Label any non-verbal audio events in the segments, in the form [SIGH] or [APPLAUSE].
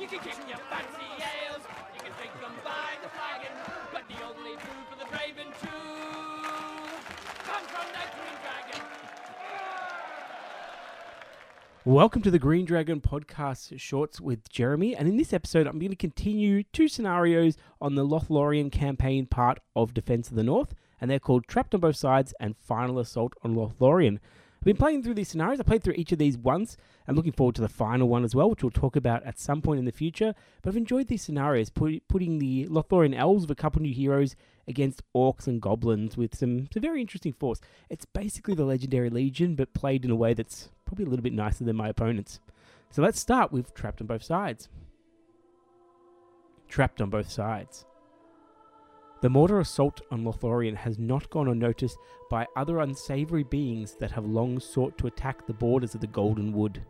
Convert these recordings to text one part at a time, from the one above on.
You can kick your fancy ales, you can drink them by the flagon, but the only food for the brave and true from the Green Dragon. Welcome to the Green Dragon podcast shorts with Jeremy. And in this episode, I'm going to continue two scenarios on the Lothlorien campaign part of Defense of the North. And they're called Trapped on Both Sides and Final Assault on Lothlorien. I've been playing through these scenarios. I played through each of these once. I'm looking forward to the final one as well, which we'll talk about at some point in the future. But I've enjoyed these scenarios, put, putting the Lothlorien elves with a couple new heroes against orcs and goblins with some, some very interesting force. It's basically the Legendary Legion, but played in a way that's probably a little bit nicer than my opponents. So let's start with Trapped on Both Sides. Trapped on Both Sides. The Mordor assault on Lothlorien has not gone unnoticed by other unsavory beings that have long sought to attack the borders of the Golden Wood.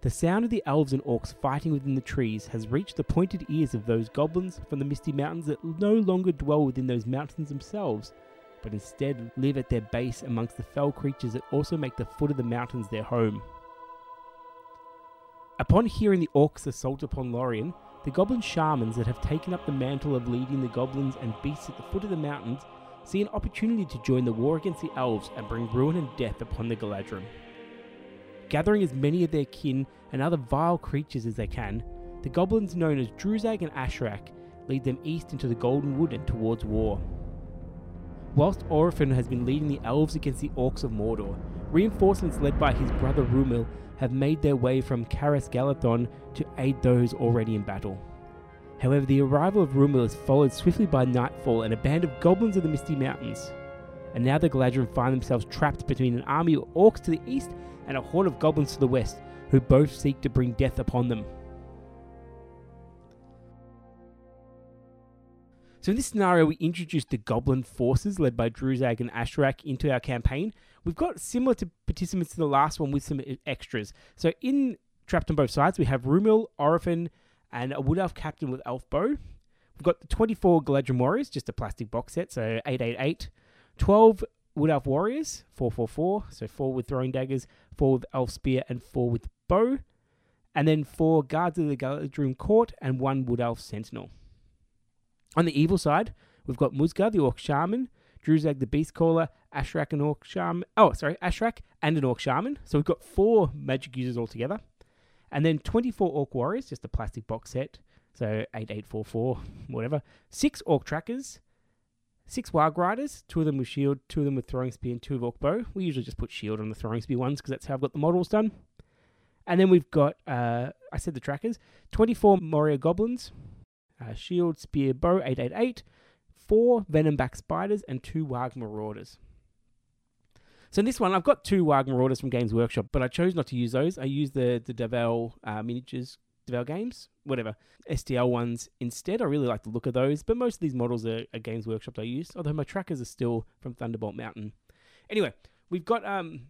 The sound of the elves and orcs fighting within the trees has reached the pointed ears of those goblins from the Misty Mountains that no longer dwell within those mountains themselves, but instead live at their base amongst the fell creatures that also make the foot of the mountains their home. Upon hearing the orcs' assault upon Lorien, the goblin shamans that have taken up the mantle of leading the goblins and beasts at the foot of the mountains see an opportunity to join the war against the elves and bring ruin and death upon the Galadrim. Gathering as many of their kin and other vile creatures as they can, the goblins known as Druzag and Ashrak lead them east into the Golden Wood and towards war. Whilst Orophin has been leading the elves against the orcs of Mordor, reinforcements led by his brother Rumil have made their way from Caras Galadhon to aid those already in battle. However, the arrival of Rumil is followed swiftly by nightfall and a band of goblins of the Misty Mountains. And now the Galadrim find themselves trapped between an army of orcs to the east and a horde of goblins to the west, who both seek to bring death upon them. So in this scenario, we introduced the goblin forces led by Druzag and Ashrak into our campaign. We've got similar to participants to the last one with some extras. So in Trapped on Both Sides, we have Rumil, Orophin, and a Wood Elf Captain with Elf Bow. We've got the 24 Galadrim Warriors, just a plastic box set, so 888. 12 Wood Elf Warriors, 444, so 4 with throwing daggers, 4 with Elf Spear, and 4 with Bow. And then 4 Guards of the Galadrim Court, and 1 Wood Elf Sentinel. On the evil side, we've got Musgar, the Orc Shaman, Druzag, the Beast Caller, Ashrak, an Orc Shaman. Oh, sorry, Ashrak and an Orc Shaman. So we've got four magic users altogether. And then 24 Orc Warriors, just a plastic box set. So 8844, whatever. Six Orc Trackers, six Warg Riders, two of them with shield, two of them with throwing spear, and two with Orc Bow. We usually just put shield on the throwing spear ones because that's how I've got the models done. And then we've got, uh, I said the trackers, 24 Moria Goblins, uh, shield, spear, bow, 888, four Venomback Spiders, and two Warg Marauders. So in this one, I've got two Warg Marauders from Games Workshop, but I chose not to use those. I used the, the Devel uh, miniatures, Devel Games, whatever, STL ones instead. I really like the look of those, but most of these models are, are Games Workshop I use, although my trackers are still from Thunderbolt Mountain. Anyway, we've got um,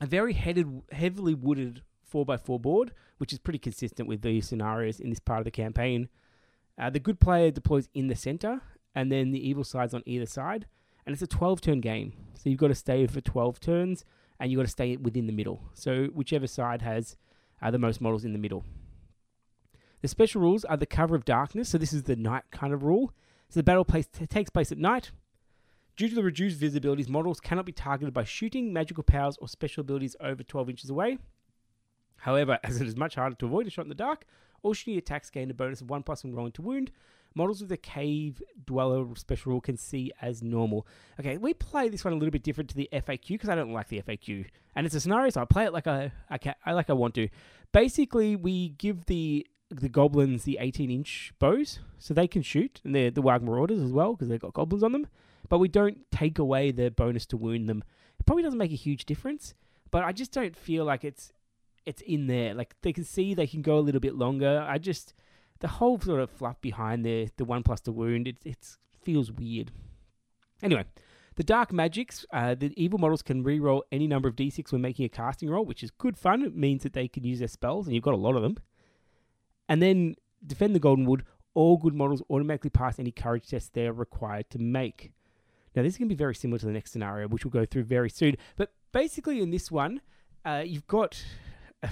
a very headed, heavily wooded 4x4 board, which is pretty consistent with the scenarios in this part of the campaign. Uh, the good player deploys in the center, and then the evil side's on either side. And it's a 12 turn game. So you've got to stay for 12 turns, and you've got to stay within the middle. So whichever side has uh, the most models in the middle. The special rules are the cover of darkness. So this is the night kind of rule. So the battle place t- takes place at night. Due to the reduced visibilities, models cannot be targeted by shooting, magical powers, or special abilities over 12 inches away. However, [LAUGHS] as it is much harder to avoid a shot in the dark, all shooting attacks gain a bonus of 1 plus when rolling to wound. Models with a cave dweller special rule can see as normal. Okay, we play this one a little bit different to the FAQ because I don't like the FAQ, and it's a scenario, so I play it like I, I, can, I like I want to. Basically, we give the the goblins the 18 inch bows, so they can shoot, and they're the Warg Marauders as well because they've got goblins on them. But we don't take away the bonus to wound them. It probably doesn't make a huge difference, but I just don't feel like it's it's in there. Like they can see they can go a little bit longer. I just the whole sort of fluff behind the the one plus the wound. It it feels weird. Anyway, the dark magics. Uh, the evil models can re-roll any number of d6 when making a casting roll, which is good fun. It means that they can use their spells, and you've got a lot of them. And then defend the golden wood. All good models automatically pass any courage tests they're required to make. Now, this is going to be very similar to the next scenario, which we'll go through very soon. But basically, in this one, uh, you've got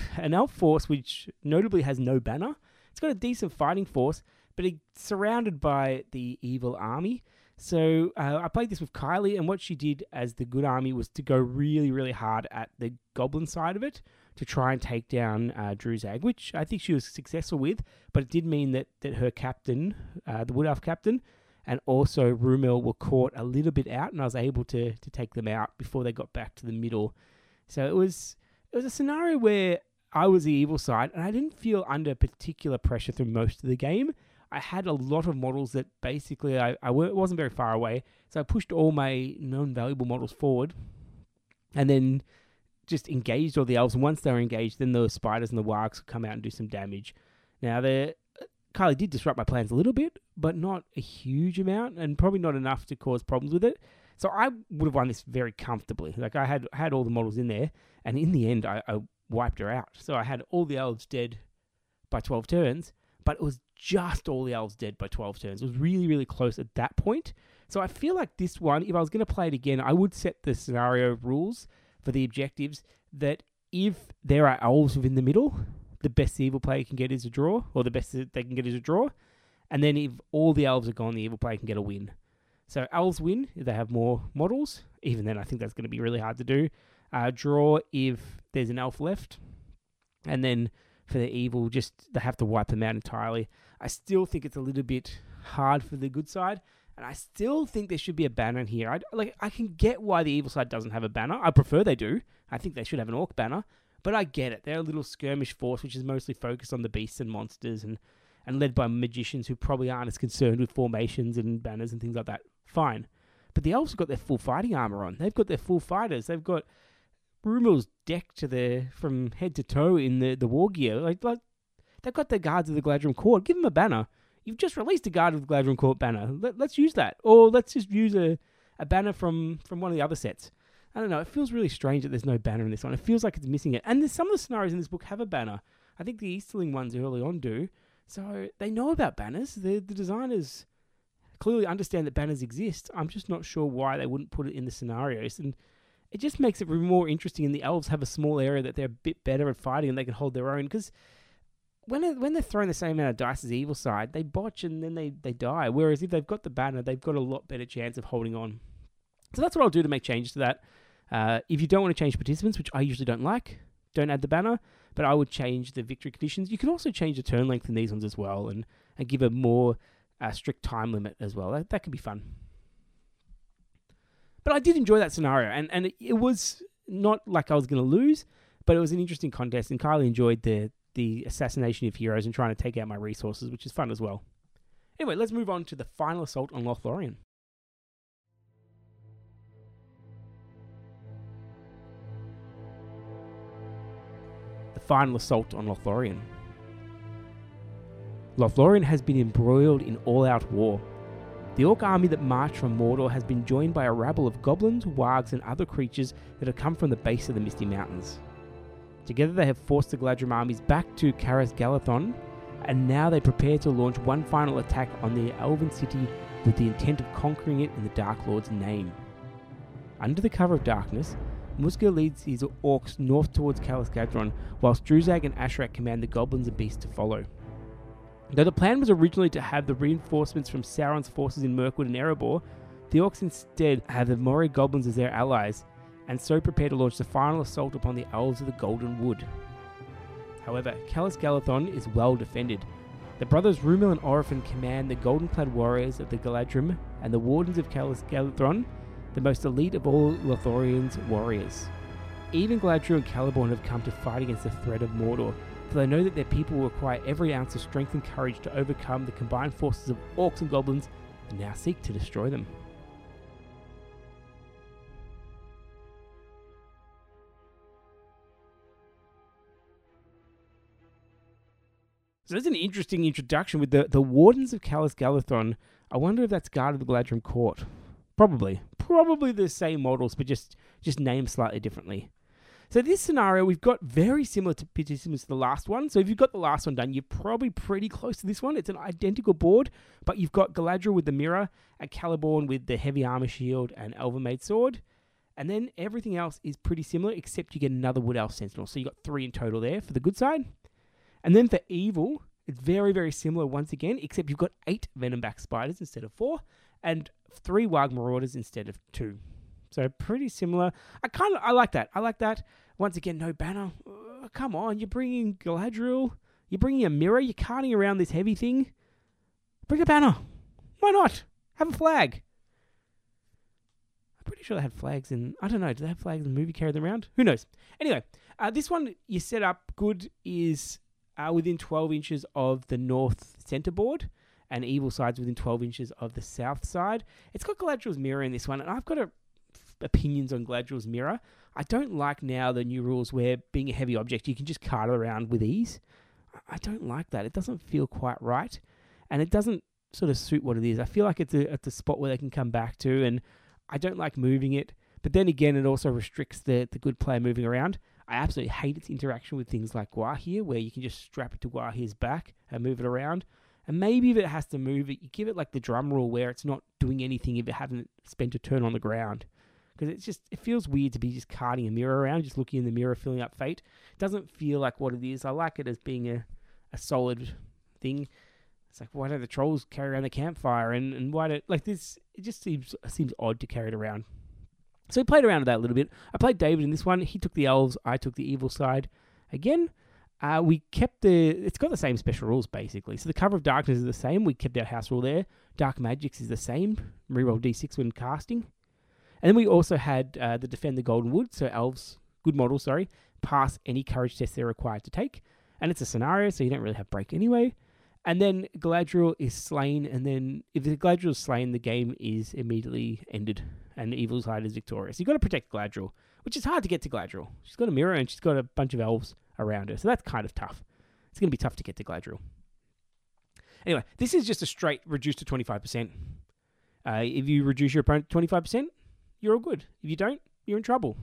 [LAUGHS] an elf force which notably has no banner. It's got a decent fighting force, but it's surrounded by the evil army. So uh, I played this with Kylie, and what she did as the good army was to go really, really hard at the goblin side of it to try and take down uh, Druzag, which I think she was successful with. But it did mean that that her captain, uh, the Wood Elf captain, and also Rumil were caught a little bit out, and I was able to to take them out before they got back to the middle. So it was it was a scenario where I was the evil side, and I didn't feel under particular pressure through most of the game. I had a lot of models that basically I, I wasn't very far away, so I pushed all my non-valuable models forward, and then just engaged all the elves. And once they were engaged, then the spiders and the wargs would come out and do some damage. Now the uh, Kylie did disrupt my plans a little bit, but not a huge amount, and probably not enough to cause problems with it. So I would have won this very comfortably. Like I had had all the models in there, and in the end, I, I wiped her out. So I had all the elves dead by 12 turns, but it was just all the elves dead by 12 turns. It was really, really close at that point. So I feel like this one, if I was going to play it again, I would set the scenario rules for the objectives that if there are elves within the middle, the best the evil player can get is a draw, or the best they can get is a draw. And then if all the elves are gone, the evil player can get a win. So elves win if they have more models. Even then, I think that's going to be really hard to do. Uh, draw if there's an elf left, and then for the evil, just they have to wipe them out entirely. I still think it's a little bit hard for the good side, and I still think there should be a banner here. I like I can get why the evil side doesn't have a banner. I prefer they do. I think they should have an orc banner, but I get it. They're a little skirmish force which is mostly focused on the beasts and monsters and and led by magicians who probably aren't as concerned with formations and banners and things like that. Fine. But the elves have got their full fighting armor on. They've got their full fighters. They've got Rumil's decked to their from head to toe in the, the war gear. Like, like they've got the guards of the Galadrim Court. Give them a banner. You've just released a guard of the Galadrim Court banner. Let, us use that, or let's just use a, a banner from from one of the other sets. I don't know. It feels really strange that there's no banner in this one. It feels like it's missing it. And some of the scenarios in this book have a banner. I think the Easterling ones early on do. So they know about banners. The the designers clearly understand that banners exist. I'm just not sure why they wouldn't put it in the scenarios. And it just makes it more interesting. And the elves have a small area that they're a bit better at fighting and they can hold their own. Because when when they're throwing the same amount of dice as the evil side, they botch and then they, they die. Whereas if they've got the banner, they've got a lot better chance of holding on. So that's what I'll do to make changes to that. Uh, if you don't want to change participants, which I usually don't like, don't add the banner. But I would change the victory conditions. You can also change the turn length in these ones as well, and, and give a more uh, strict time limit as well. That, that could be fun. But I did enjoy that scenario, and, and it, it was not like I was going to lose, but it was an interesting contest, and Kylie enjoyed the the assassination of heroes and trying to take out my resources, which is fun as well. Anyway, let's move on to the final assault on Lothlorien. The final assault on Lothlorien. Lothlorien has been embroiled in all-out war, the orc army that marched from Mordor has been joined by a rabble of goblins, wargs, and other creatures that have come from the base of the Misty Mountains. Together they have forced the Galadrim armies back to Caras Galadhon, and now they prepare to launch one final attack on the elven city with the intent of conquering it in the Dark Lord's name. Under the cover of darkness, Musgo leads his orcs north towards Caras Galadhon, whilst Druzag and Ashrak command the goblins and beasts to follow. Though the plan was originally to have the reinforcements from Sauron's forces in Mirkwood and Erebor, the Orcs instead have the Moria goblins as their allies, and so prepare to launch the final assault upon the Elves of the Golden Wood. However, Caras Galadhon is well defended. The brothers Rumil and Orophin command the golden clad warriors of the Galadrim, and the Wardens of Caras Galadhon, the most elite of all Lothlorien's warriors. Even Galadriel and Celeborn have come to fight against the threat of Mordor, for they know that their people will require every ounce of strength and courage to overcome the combined forces of orcs and goblins and now seek to destroy them. So there's an interesting introduction with the, the Wardens of Caras Galadhon. I wonder if that's Guard of the Galadrim Court. Probably. Probably the same models, but just, just named slightly differently. So this scenario, we've got very similar to participants to the last one. So if you've got the last one done, you're probably pretty close to this one. It's an identical board, but you've got Galadriel with the mirror, a Celeborn with the heavy armor shield and Elven-made sword. And then everything else is pretty similar, except you get another Wood Elf Sentinel. So you've got three in total there for the good side. And then for evil, it's very, very similar once again, except you've got eight Venomback Spiders instead of four, and three Warg Marauders instead of two. So pretty similar. I kind of I like that. I like that. Once again, no banner. Uh, come on, you're bringing Galadriel. You're bringing a mirror. You're carting around this heavy thing. Bring a banner. Why not? Have a flag. I'm pretty sure they had flags in. I don't know. Do they have flags in the movie? Carry them around? Who knows? Anyway, uh, this one you set up good is uh, within 12 inches of the north center board, and evil side's within 12 inches of the south side. It's got Galadriel's mirror in this one, and I've got a, opinions on Galadriel's mirror. I don't like now the new rules where being a heavy object you can just cart it around with ease. I don't like that. It doesn't feel quite right, and it doesn't sort of suit what it is. I feel like it's a a spot where they can come back to, and I don't like moving it. But then again, it also restricts the the good player moving around. I absolutely hate its interaction with things like Gwaihir, where you can just strap it to Gwaihir's back and move it around. And maybe if it has to move it, you give it like the drum rule where it's not doing anything if it hasn't spent a turn on the ground. Because it's just, it feels weird to be just carting a mirror around, just looking in the mirror, filling up fate. It doesn't feel like what it is. I like it as being a, a solid thing. It's like, why don't the trolls carry around the campfire? And, and why don't, like this, it just seems seems odd to carry it around. So we played around with that a little bit. I played David in this one. He took the elves. I took the evil side. Again, uh, we kept the. It's got the same special rules basically. So the cover of darkness is the same. We kept our house rule there. Dark magics is the same. Reroll d6 when casting. And then we also had uh, the defend the golden wood. So elves, good model, sorry, pass any courage test they're required to take. And it's a scenario, so you don't really have break anyway. And then Galadriel is slain, and then if the Galadriel is slain, the game is immediately ended, and the evil side is victorious. You've got to protect Galadriel, which is hard to get to Galadriel. She's got a mirror, and she's got a bunch of elves around her, so that's kind of tough. It's going to be tough to get to Galadriel. Anyway, this is just a straight reduced to 25%. Uh, if you reduce your opponent to 25%, you're all good. If you don't, you're in trouble.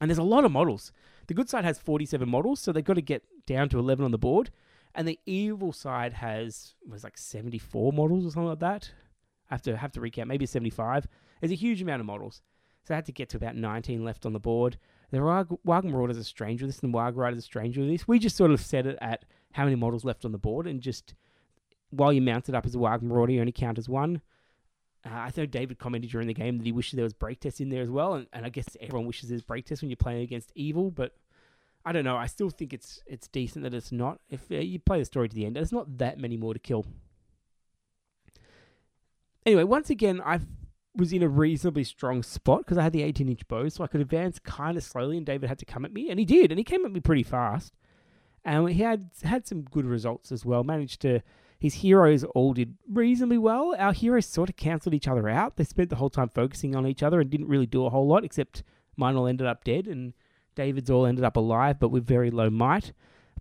And there's a lot of models. The good side has 47 models, so they've got to get down to 11 on the board and the evil side has was like 74 models or something like that. I have to have to recount, maybe 75. There's a huge amount of models, so I had to get to about 19 left on the board. The Warg Marauders are strange with this, and Warg Riders are strange with this. We just sort of set it at how many models left on the board, and just while you mount it up as a Warg Marauder, you only count as one. Uh, I know David commented during the game that he wishes there was break test in there as well, and, and I guess everyone wishes there's break test when you're playing against evil, but I don't know. I still think it's it's decent that it's not. If uh, you play the story to the end, there's not that many more to kill. Anyway, once again, I was in a reasonably strong spot because I had the 18 inch bow, so I could advance kind of slowly, and David had to come at me, and he did, and he came at me pretty fast. And he had had some good results as well. Managed to, his heroes all did reasonably well. Our heroes sort of cancelled each other out. They spent the whole time focusing on each other and didn't really do a whole lot, except mine all ended up dead, and David's all ended up alive, but with very low might.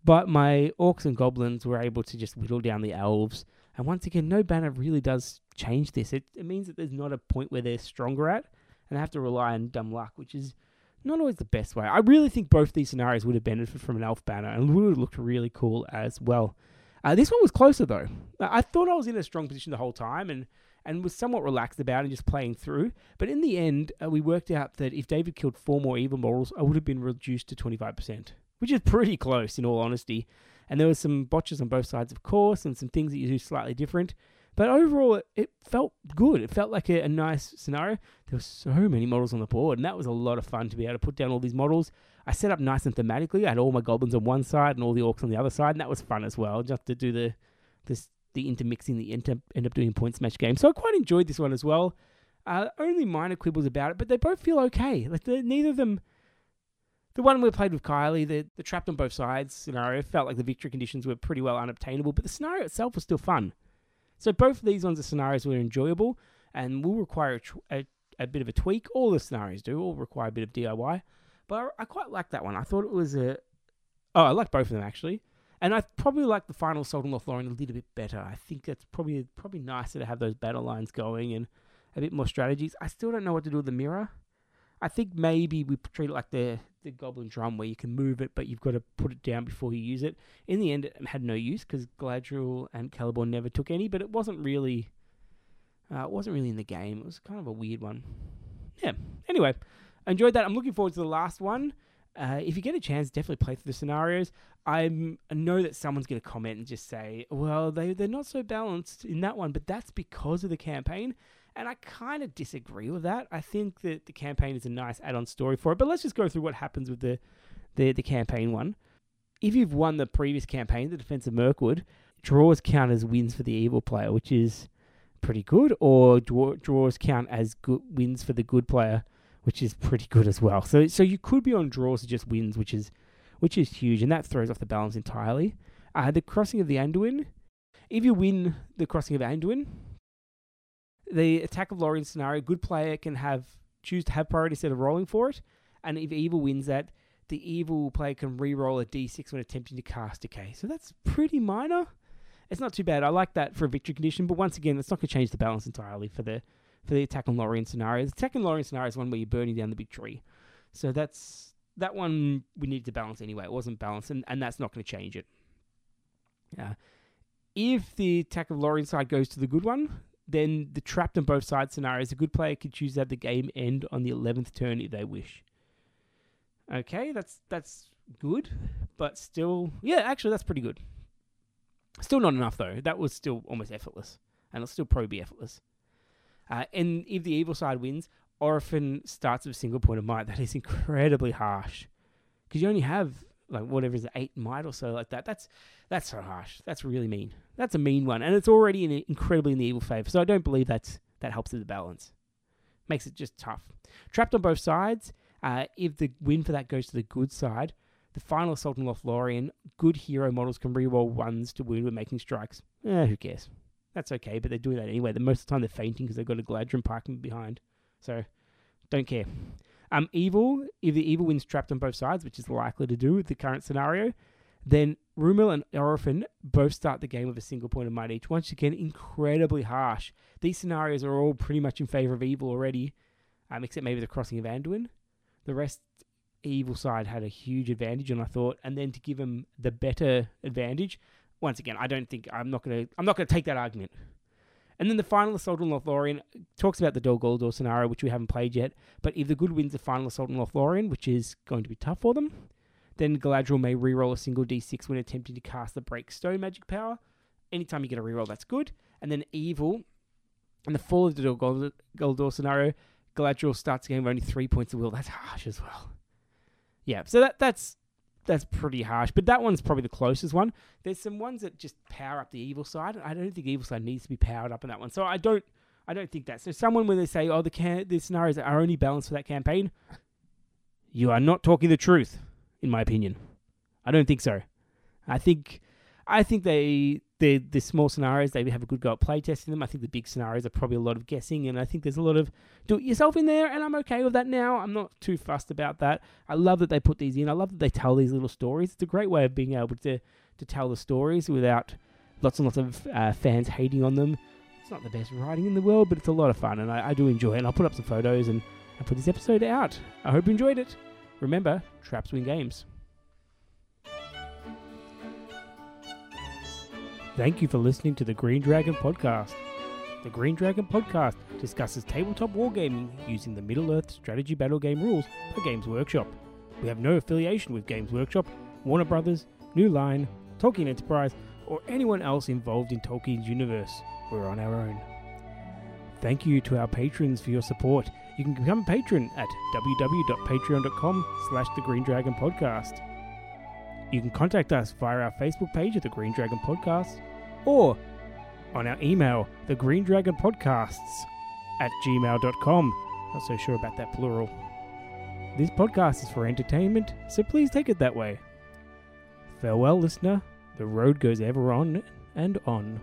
But my orcs and goblins were able to just whittle down the elves. And once again, no banner really does change this. It, it means that there's not a point where they're stronger at, and they have to rely on dumb luck, which is not always the best way. I really think both these scenarios would have benefited from an elf banner and would have looked really cool as well. Uh, this one was closer though. I thought I was in a strong position the whole time, and and was somewhat relaxed about it, just playing through. But in the end, uh, we worked out that if David killed four more evil models, I would have been reduced to 25%, which is pretty close in all honesty. And there were some botches on both sides, of course, and some things that you do slightly different. But overall, it, it felt good. It felt like a, a, nice scenario. There were so many models on the board, and that was a lot of fun to be able to put down all these models. I set up nice and thematically. I had all my goblins on one side and all the orcs on the other side, and that was fun as well, just to do the this the intermixing the end, end up doing points match game. So I quite enjoyed this one as well. Uh, only minor quibbles about it, but they both feel okay. Like neither of them. The one we played with Kylie, the the trapped on both sides scenario felt like the victory conditions were pretty well unobtainable, but the scenario itself was still fun. So both of these ones are scenarios were enjoyable and will require a, a, a, bit of a tweak. All the scenarios do, all require a bit of DIY. But I, I quite like that one. I thought it was a. Oh, I like both of them actually. And I probably like the final Assault on Lothlorien a little bit better. I think it's probably probably nicer to have those battle lines going and a bit more strategies. I still don't know what to do with the mirror. I think maybe we treat it like the the Goblin Drum, where you can move it, but you've got to put it down before you use it. In the end, it had no use because Galadriel and Celeborn never took any, but it wasn't really, uh, it wasn't really in the game. It was kind of a weird one. Yeah. Anyway, enjoyed that. I'm looking forward to the last one. Uh, if you get a chance, definitely play through the scenarios. I'm, I know that someone's going to comment and just say, well, they, they're not so balanced in that one, but that's because of the campaign. And I kind of disagree with that. I think that the campaign is a nice add on story for it. But let's just go through what happens with the, the, the campaign one. If you've won the previous campaign, the Defense of Mirkwood, draws count as wins for the evil player, which is pretty good, or draw, draws count as good wins for the good player, which is pretty good as well. So so you could be on draws to just wins, which is which is huge, and that throws off the balance entirely. Uh, the crossing of the Anduin. If you win the crossing of Anduin, the attack of Lorien scenario, good player can have choose to have priority instead of rolling for it, and if evil wins that, the evil player can re-roll a d6 when attempting to cast decay. So that's pretty minor. It's not too bad. I like that for a victory condition, but once again, it's not going to change the balance entirely for the for the attack on Lorien scenario. The attack on Lorien scenario is one where you're burning down the big tree. So that's that one we needed to balance anyway. It wasn't balanced, and, and that's not going to change it. Uh, if the attack of Lorien side goes to the good one, then the trapped on both sides scenarios, a good player could choose to have the game end on the 11th turn if they wish. Okay, that's that's good, but still, yeah, actually, that's pretty good. Still not enough though. That was still almost effortless, and it'll still probably be effortless. Uh, and if the evil side wins, Orophin starts with a single point of might. That is incredibly harsh, because you only have like whatever is eight might or so like that. That's that's so harsh. That's really mean. That's a mean one, and it's already in incredibly in the evil favor. So I don't believe that that helps with the balance. Makes it just tough. Trapped on both sides. Uh, if the win for that goes to the good side, the final assault on Lothlorien, good hero models can reroll ones to wound when making strikes. Eh, who cares? That's okay, but they're doing that anyway. The most of the time they're feinting because they've got a Galadrim parking behind. So, don't care. Um, evil, if the evil wins trapped on both sides, which is likely to do with the current scenario, then Rumil and Orophin both start the game with a single point of might each. Once again, incredibly harsh. These scenarios are all pretty much in favor of evil already, um, except maybe the crossing of Anduin. The rest evil side had a huge advantage, and I thought, and then to give them the better advantage, once again, I don't think I'm not gonna I'm not gonna take that argument. And then the final assault on Lothlorien talks about the Dol Guldur scenario, which we haven't played yet. But if the good wins the final assault on Lothlorien, which is going to be tough for them, then Galadriel may reroll a single d6 when attempting to cast the Break Stone magic power. Anytime you get a reroll, that's good. And then evil, and the fall of the Dol Guldur scenario, Galadriel starts the game with only three points of will. That's harsh as well. Yeah, so that that's that's pretty harsh. But that one's probably the closest one. There's some ones that just power up the evil side. I don't think evil side needs to be powered up in that one. So I don't I don't think that. So someone when they say, oh, the can- the scenarios are only balanced for that campaign, you are not talking the truth, in my opinion. I don't think so. I think I think they the the small scenarios they have a good go at playtesting them. I think the big scenarios are probably a lot of guessing, and I think there's a lot of do it yourself in there, and I'm okay with that now. I'm not too fussed about that. I love that they put these in. I love that they tell these little stories. It's a great way of being able to to tell the stories without lots and lots of uh, fans hating on them. It's not the best writing in the world, but it's a lot of fun, and I, I do enjoy it. And I'll put up some photos and, and put this episode out. I hope you enjoyed it. Remember, traps win games. Thank you for listening to the Green Dragon Podcast. The Green Dragon Podcast discusses tabletop wargaming using the Middle Earth strategy battle game rules by Games Workshop. We have no affiliation with Games Workshop, Warner Brothers, New Line, Tolkien Enterprise, or anyone else involved in Tolkien's universe. We're on our own. Thank you to our patrons for your support. You can become a patron at www.patreon.com slash the Green Dragon Podcast. You can contact us via our Facebook page at the Green Dragon Podcast or on our email, the Green Dragon Podcasts at gmail.com. Not so sure about that plural. This podcast is for entertainment, so please take it that way. Farewell, listener. The road goes ever on and on.